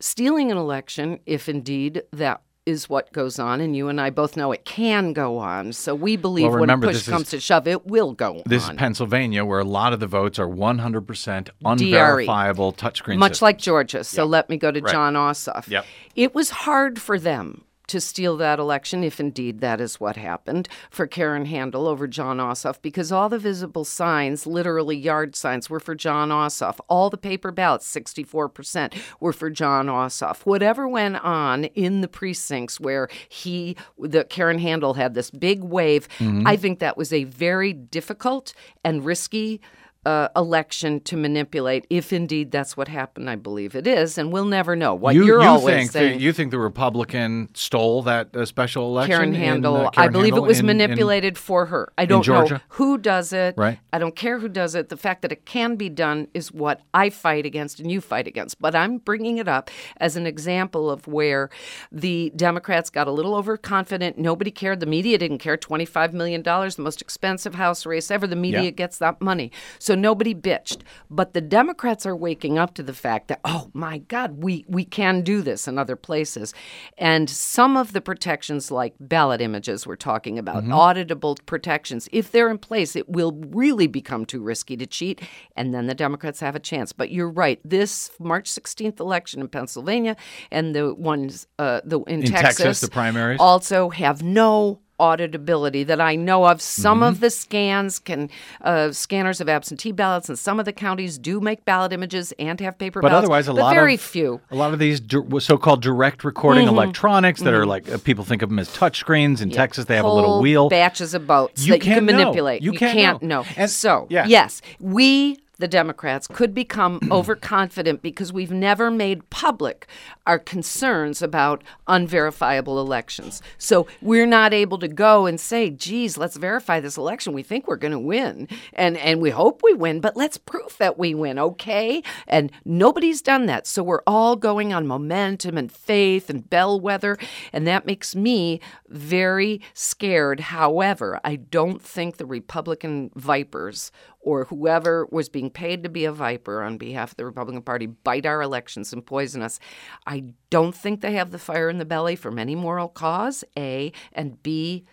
stealing an election, if indeed that is what goes on, and you and I both know it can go on. So we believe Well, remember, when push this is- comes to shove, it will go on. This is. Pennsylvania, where a lot of the votes are 100% DRE. unverifiable touchscreen much system. like Georgia. So let me go to Right. Jon Ossoff. Yep. It was hard for them to steal that election, if indeed that is what happened, for Karen Handel over Jon Ossoff, because all the visible signs, literally yard signs, were for Jon Ossoff. All the paper ballots, 64%, were for Jon Ossoff. Whatever went on in the precincts where he, the Karen Handel had this big wave, mm-hmm. I think that was a very difficult and risky uh, election to manipulate, if indeed that's what happened. I believe it is, and we'll never know. What you, are you always think saying, the, you think the Republican stole that uh, special election? Karen in, Handel. uh, I believe Handel it was in- in- manipulated for her. I don't know who does it. Right. I don't care who does it. The fact that it can be done is what I fight against and you fight against. But I'm bringing it up as an example of where the Democrats got a little overconfident. Nobody cared. The media didn't care. $25 million, the most expensive House race ever. The media Yeah. gets that money. So nobody bitched. But the Democrats are waking up to the fact that, oh my God, we, we can do this in other places. And some of the protections, like ballot images we're talking about, auditable protections, if they're in place, it will really become too risky to cheat. And then the Democrats have a chance. But you're right. This March 16th election in Pennsylvania and the ones uh, the, in, In Texas, the primaries? also have no auditability that I know of. Some Mm-hmm. of the scans can, uh, scanners of absentee ballots, and some of the counties do make ballot images and have paper But ballots. otherwise, a but lot very of few. a lot of these so-called direct recording Mm-hmm. electronics that are like uh, people think of them as touch screens. In Texas, they have a little wheel. batches of votes You that you can't can know. manipulate. You can't know. know. And- so, yeah. yes, we. The Democrats could become overconfident because we've never made public our concerns about unverifiable elections. So we're not able to go and say, geez, let's verify this election. We think we're going to win and, and we hope we win, but let's prove that we win, okay? And nobody's done that. So we're all going on momentum and faith and bellwether. And that makes me very scared. However, I don't think the Republican vipers or whoever was being paid to be a viper on behalf of the Republican Party bite our elections and poison us. I don't think they have the fire in the belly from any moral cause, A, and B,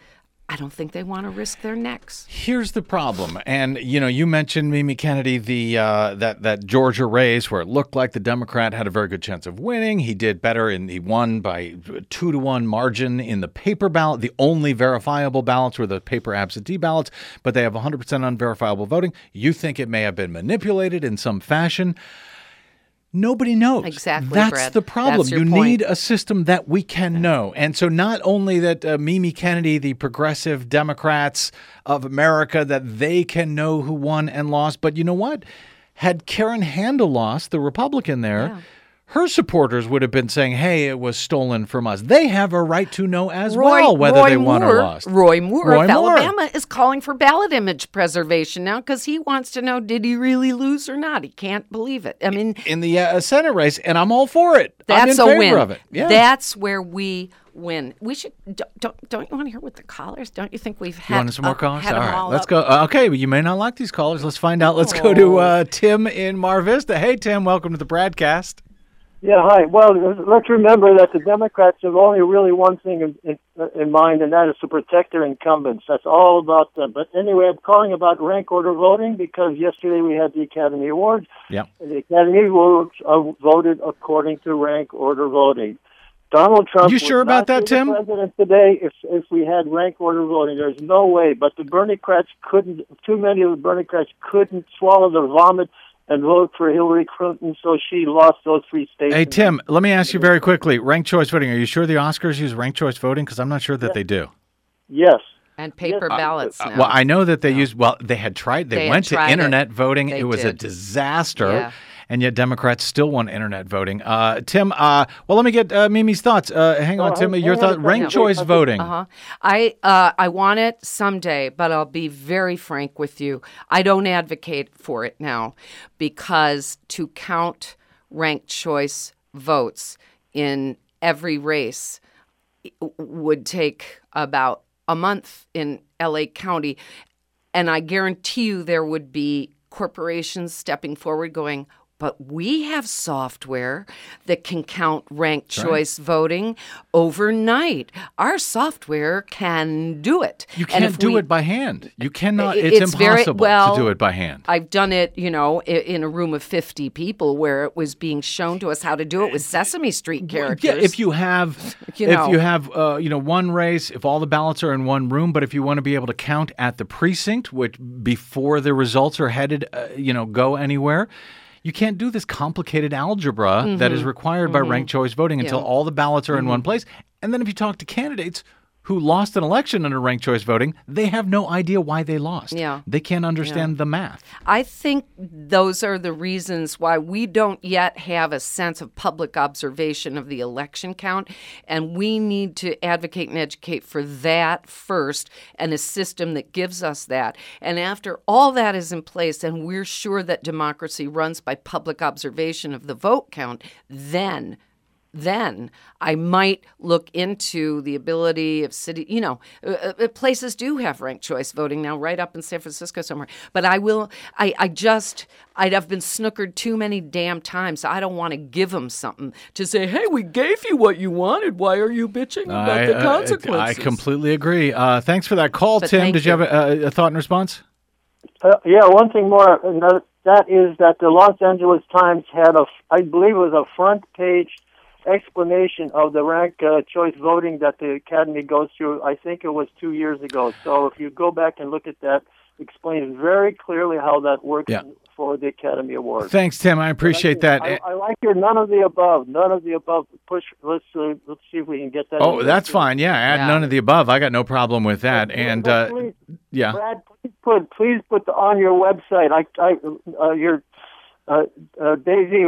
I don't think they want to risk their necks. Here's the problem, and you know, you mentioned Mimi Kennedy, the uh, that that Georgia race where it looked like the Democrat had a very good chance of winning. He did better, and he won by two to one margin in the paper ballot. The only verifiable ballots were the paper absentee ballots, but they have 100% unverifiable voting. You think it may have been manipulated in some fashion? Nobody knows. Exactly, That's Brad. the problem. That's you point. need a system that we can know. And so, not only that uh, Mimi Kennedy, the progressive Democrats of America, that they can know who won and lost, but you know what? Had Karen Handel lost, the Republican there, her supporters would have been saying, "Hey, it was stolen from us." They have a right to know as well whether Roy they won Moore, or lost. Roy Moore Roy of Moore. Alabama is calling for ballot image preservation now because he wants to know did he really lose or not. He can't believe it. I mean, in the uh, Senate race, and I'm all for it. That's a win. of it. Yeah. That's where we win. We should don't don't, don't you want to hear what the callers? Don't you think we've had You want some more up- callers? All all let's up? go. Uh, okay, but you may not like these callers. Let's find out. Let's go to uh, Tim in Mar Vista. Hey, Tim, welcome to the BradCast. Yeah, hi. Well, let's remember that the Democrats have only really one thing in, in, in mind, and that is to protect their incumbents. That's all about them. But anyway, I'm calling about rank order voting because yesterday we had the Academy Awards, Yeah. and the Academy Awards voted according to rank order voting. Donald Trump. You sure about that, Tim? President today, if if we had rank order voting, there's no way. But the Bernicrats couldn't. Too many of the Bernicrats couldn't swallow their vomit and vote for Hillary Clinton, so she lost those three states. Hey, Tim, let me ask you very quickly. Ranked choice voting. Are you sure the Oscars use ranked choice voting? Because I'm not sure that they do. Yes. and paper Yes. ballots Uh, now. well, I know that they use. Well, they had tried. They, They went to tried it. internet voting. They it was a disaster. Yeah. And yet Democrats still want internet voting. Uh, Tim, uh, well, let me get uh, Mimi's thoughts. Uh, hang on, Oh, Tim. Your thought. Ranked choice think- voting. Uh-huh. I uh, I want it someday, but I'll be very frank with you. I don't advocate for it now because to count ranked choice votes in every race would take about a month in LA County. And I guarantee you there would be corporations stepping forward going, but we have software that can count ranked choice voting overnight. Our software can do it. You can't do we- it by hand. You cannot. It- It's, it's very- impossible well, to do it by hand. I've done it, you know, in a room of 50 people where it was being shown to us how to do it with Sesame Street characters. Yeah, if you have, You if you have, uh, you know, one race, if all the ballots are in one room, but if you want to be able to count at the precinct, which before the results are headed, uh, you know, go anywhere. You can't do this complicated algebra that is required by ranked choice voting until Mm-hmm. Yeah. all the ballots are in one place. And then if you talk to candidates who lost an election under ranked choice voting, they have no idea why they lost. Yeah. They can't understand the math. I think those are the reasons why we don't yet have a sense of public observation of the election count. And we need to advocate and educate for that first and a system that gives us that. And after all that is in place and we're sure that democracy runs by public observation of the vote count, then then I might look into the ability of city, you know, uh, uh, places do have ranked choice voting now, right up in San Francisco somewhere. But I will, I, I just, I'd have been snookered too many damn times. I don't want to give them something to say, hey, we gave you what you wanted. Why are you bitching about I, the uh, consequences? I completely agree. Uh, thanks for that call, But Tim. Did you, you. have a, a thought in response? Uh, yeah, one thing more, and that, that is that the Los Angeles Times had a, I believe it was a front page explanation of the rank uh, choice voting that the Academy goes through. I think it was two years ago. So if you go back and look at that, explains very clearly how that works Yeah. for the Academy Awards. Thanks, Tim. I appreciate that. I, I like your none of the above. None of the above. Push. Let's uh, let's see if we can get that. Oh, that's fine. Yeah, add Yeah. none of the above. I got no problem with that. And uh, Please, yeah, Brad, please put please put the, on your website. I, I, uh, your uh, uh, Daisy.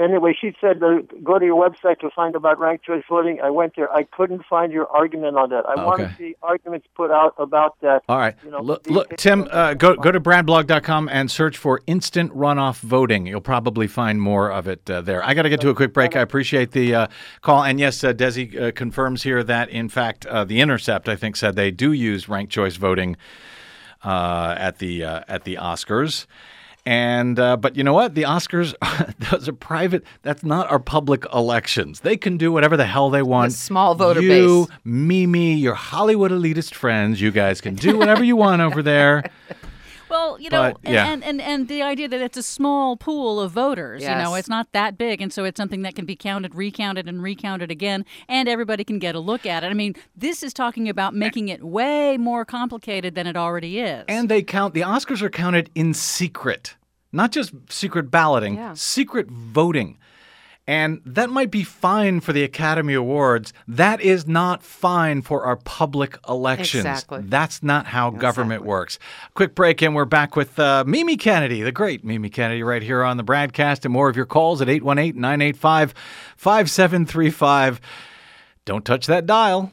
Anyway, she said uh, go to your website to find about ranked choice voting. I went there. I couldn't find your argument on that. I want Okay. to see arguments put out about that. all right. You know, look, look, Tim, uh, go go to bradblog.com and search for instant runoff voting. You'll probably find more of it uh, there. I got to get to a quick break. I appreciate the uh, call. And yes, uh, Desi uh, confirms here that in fact uh, the Intercept, I think, said they do use ranked choice voting. uh, at the uh, at the Oscars. And uh, but you know what? The Oscars, those are private. That's not our public elections. They can do whatever the hell they want. small voter you, base. Mimi, your Hollywood elitist friends, you guys can do whatever you want over there. Well, you know, But, yeah. and, and and the idea that it's a small pool of voters, you know, it's not that big, and so it's something that can be counted, recounted, and recounted again, and everybody can get a look at it. I mean, this is talking about making it way more complicated than it already is. And they count, the Oscars are counted in secret, not just secret balloting, Yeah. secret voting. And that might be fine for the Academy Awards. That is not fine for our public elections. Exactly. That's not how government works. Quick break, and we're back with uh, Mimi Kennedy, the great Mimi Kennedy, right here on the BradCast. And more of your calls at 818 985 5735. Don't touch that dial.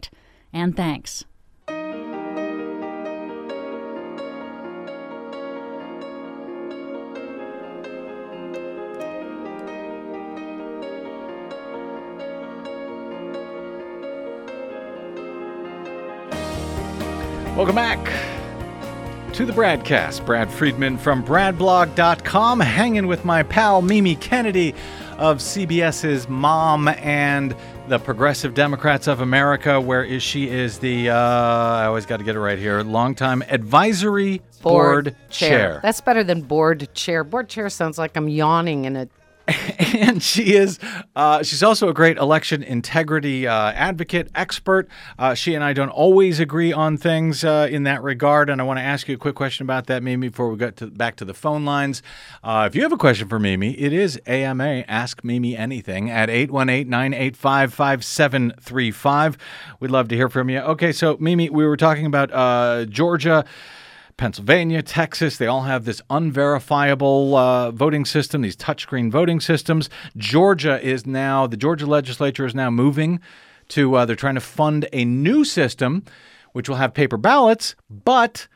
And thanks. Welcome back to the BradCast. Brad Friedman from BradBlog.com, hanging with my pal Mimi Kennedy of CBS's Mom and the Progressive Democrats of America, where is she is the uh, I always got to get it right here, longtime advisory board, chair. That's better than board chair. Board chair sounds like I'm yawning in a and she is uh, she's also a great election integrity uh, advocate expert. Uh, she and i don't always agree on things uh, in that regard. And i want to ask you a quick question about that mimi before we get to, back to the phone lines. Uh, if you have a question for mimi it is ama ask mimi anything at 818-985-5735 we'd love to hear from you. Okay so mimi we were talking about uh, georgia Pennsylvania, Texas, they all have this unverifiable uh, voting system, these touchscreen voting systems. Georgia is now, the Georgia legislature is now moving to, uh, they're trying to fund a new system which will have paper ballots, but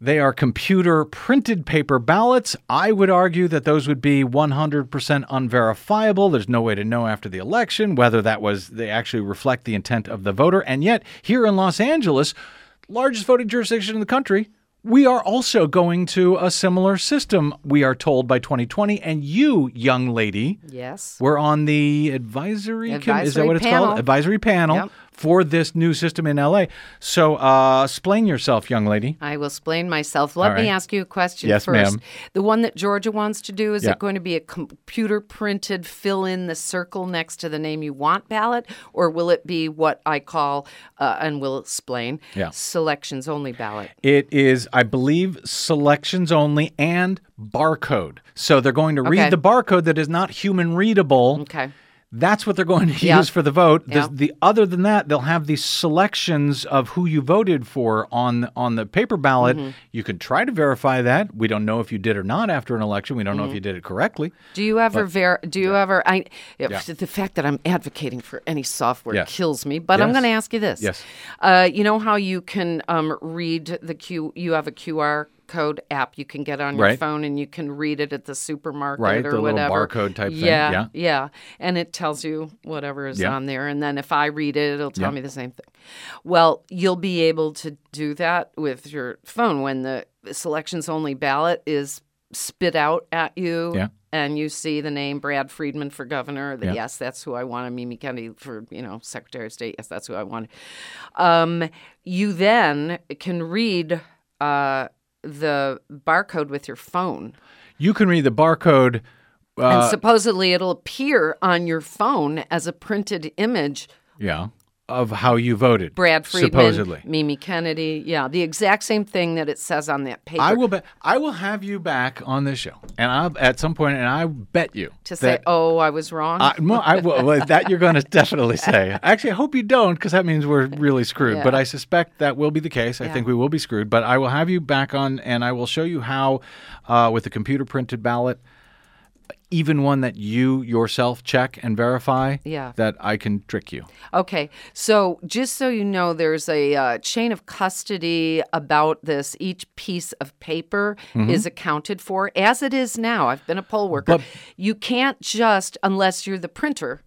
they are computer printed paper ballots. I would argue that those would be 100% unverifiable. There's no way to know after the election whether that was they actually reflect the intent of the voter. And yet, here in Los Angeles, largest voting jurisdiction in the country, we are also going to a similar system, we are told by 2020. And you, young lady, yes. we're on the advisory, com- is that Advisory what it's called? Advisory panel Yep. For this new system in LA. So, uh, explain yourself, young lady. I will explain myself. Let All me right. ask you a question Yes, first. ma'am. The one that Georgia wants to do, is Yeah. it going to be a computer printed fill in the circle next to the name you want ballot, or will it be what I call, uh, and we'll explain, Yeah. selections only ballot? It is, I believe, selections only and barcode. So they're going to read Okay. the barcode that is not human readable. Okay. That's what they're going to Yeah. use for the vote. The, Yeah. the other than that, they'll have these selections of who you voted for on on the paper ballot. Mm-hmm. You can try to verify that. We don't know if you did or not after an election. We don't Mm-hmm. know if you did it correctly. Do you ever ver? Do you ever? I Yeah. the fact that I'm advocating for any software Yes. kills me. But I'm going to ask you this. Yes. Uh, you know how you can um, read the Q? You have a QR code app you can get on your Right. phone and you can read it at the supermarket Right, or the little whatever. barcode type thing, Yeah, yeah. yeah, and it tells you whatever is Yeah. on there, and then if I read it, it'll tell Yeah. me the same thing. Well, you'll be able to do that with your phone when the selections only ballot is spit out at you Yeah. and you see the name Brad Friedman for governor, Yeah. yes, that's who I want. Mimi Kennedy for you know Secretary of State, yes, that's who I want. Um, you then can read uh, the barcode with your phone, You can read the barcode. and Uh, supposedly it'll appear on your phone as a printed image yeah. Of how you voted. Brad Friedman, supposedly. Mimi Kennedy. Yeah, the exact same thing that it says on that paper. I will bet. I will have you back on this show, and I'll at some point, and I bet you to say, "Oh, I was wrong." I, well, I, will- that you're going to definitely say. Actually, I hope you don't, because that means we're really screwed. But I suspect that will be the case. I Yeah. think we will be screwed. But I will have you back on, and I will show you how, uh, with the computer printed ballot, even one that you yourself check and verify, Yeah. that I can trick you. Okay, so just so you know, there's a uh, chain of custody about this. Each piece of paper is accounted for as it is now. I've been a poll worker. But- you can't just, unless you're the printer,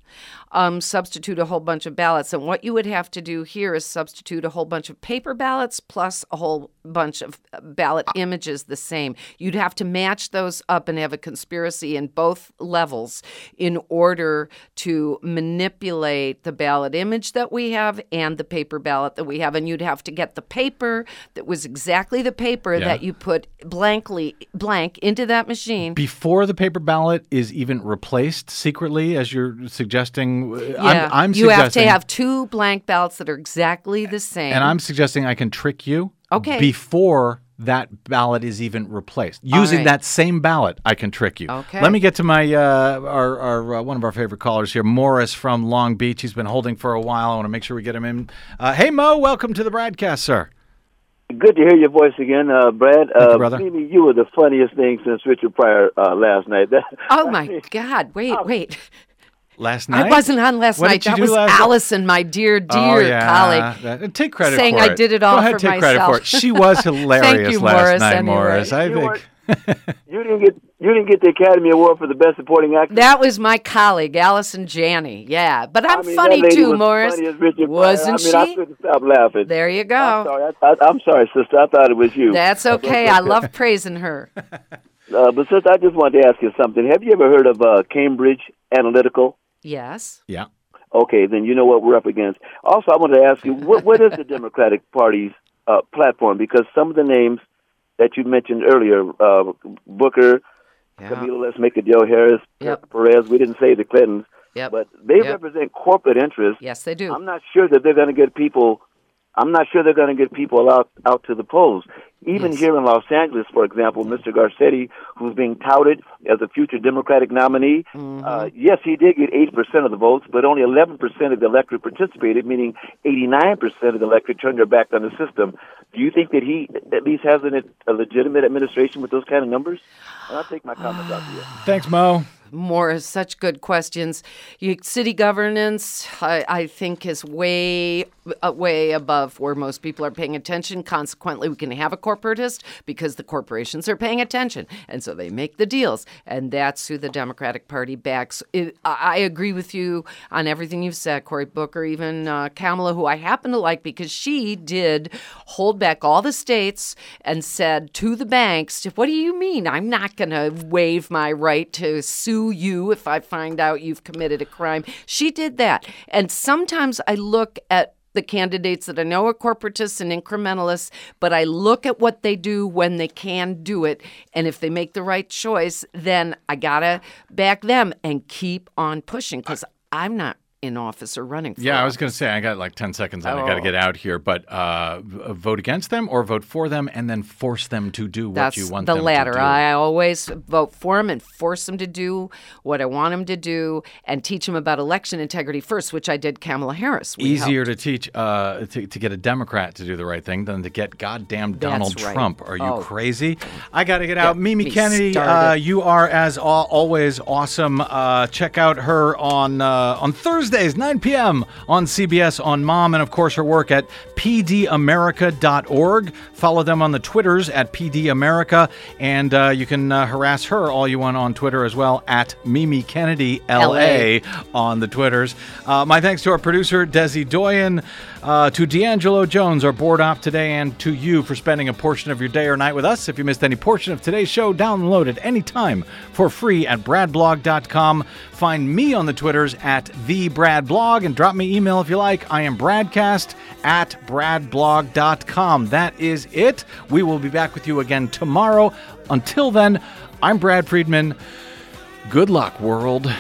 um, substitute a whole bunch of ballots. And what you would have to do here is substitute a whole bunch of paper ballots plus a whole bunch of uh, ballot images the same. You'd have to match those up and have a conspiracy in both levels in order to manipulate the ballot image that we have and the paper ballot that we have. And you'd have to get the paper that was exactly the paper Yeah. that you put blankly blank into that machine. Before the paper ballot is even replaced secretly, as you're suggesting, uh, Yeah, I'm, I'm you have to have two blank ballots that are exactly the same. And I'm suggesting I can trick you Okay. before that ballot is even replaced. Using right. that same ballot, I can trick you. Okay. Let me get to my uh, our, our uh, one of our favorite callers here, Morris from Long Beach. He's been holding for a while. I want to make sure we get him in. Uh, hey Mo, welcome to the BradCast, sir. Good to hear your voice again, uh, Brad. Thank you, Uh, brother. Mimi, you were the funniest thing since Richard Pryor uh, last night. That, oh my God! Wait, wait! Last night I wasn't on last What night. That was last- Allison, my dear, dear oh, yeah. colleague. That- take credit saying for I it. did it all Go ahead, for take credit for myself. it. She was hilarious you, last Morris, night, anyway. Morris. I You think. weren't- you didn't get you didn't get the Academy Award for the best supporting actor. That was my colleague, Allison Janney. Yeah, but I'm I mean, funny that lady too, was Morris. funny as Richard Wasn't I mean, I couldn't stop laughing. There you I'm go. sorry. I, I, I'm sorry, sister. I thought it was you. That's okay. I love praising her. Uh, but sister, I just wanted to ask you something. Have you ever heard of uh, Cambridge Analytical? Yes. Yeah. Okay, then you know what we're up against. Also, I wanted to ask you, what, what is the Democratic Party's uh, platform? Because some of the names that you mentioned earlier, uh, Booker, Yeah. Kamala, let's make it Joe Harris, Yep. Perez, we didn't say the Clintons, Yep. but they Yep. represent corporate interests. Yes, they do. I'm not sure that they're going to get people. I'm not sure they're going to get people out out to the polls. Even Yes. here in Los Angeles, for example, Mr. Garcetti, who's being touted as a future Democratic nominee, Mm-hmm. uh, yes, he did get eight percent of the votes, but only eleven percent of the electorate participated, meaning eighty-nine percent of the electorate turned their back on the system. Do you think that he at least has an, a legitimate administration with those kind of numbers? And I'll take my comments out to you. Thanks, Mo. More such good questions. You, city governance, I, I think, is way, way above where most people are paying attention. Consequently, we can have a corporatist because the corporations are paying attention, and so they make the deals, and that's who the Democratic Party backs. It, I, agree with you on everything you've said, Cory Booker, even uh, Kamala, who I happen to like because she did hold back all the states and said to the banks, "What do you mean? I'm not going to waive my right to sue you if I find out you've committed a crime." She did that, and sometimes I look at the candidates that I know are corporatists and incrementalists, but I look at what they do when they can do it. And if they make the right choice, then I gotta back them and keep on pushing because I'm not in office or running for Yeah, I was going to say I got like ten seconds and I got to Oh. get out here. But uh, vote against them or vote for them and then force them to do what That's you want the them latter. to do. The latter. I always vote for them and force them to do what I want them to do and teach them about election integrity first, which I did Kamala Harris. We Easier helped. to teach uh, to, to get a Democrat to do the right thing than to get goddamn Donald right. Trump. Are you Oh. crazy? I got to get out. Get Mimi me Kennedy, uh, you are as always awesome. Uh, check out her on uh, on Thursdays 9 p.m. on CBS on Mom, and of course her work at pdamerica.org. Follow them on the Twitters at pdamerica, and uh, you can uh, harass her all you want on Twitter as well at Mimi Kennedy LA on the Twitters. Uh, my thanks to our producer, Desi Doyen, uh, to D'Angelo Jones, our board op today, and to you for spending a portion of your day or night with us. If you missed any portion of today's show, download it anytime for free at bradblog.com. Find me on the Twitters at TheBradBlog and drop me email if you like. I am Bradcast at bradblog.com. That is it. We will be back with you again tomorrow. Until then, I'm Brad Friedman. Good luck, world.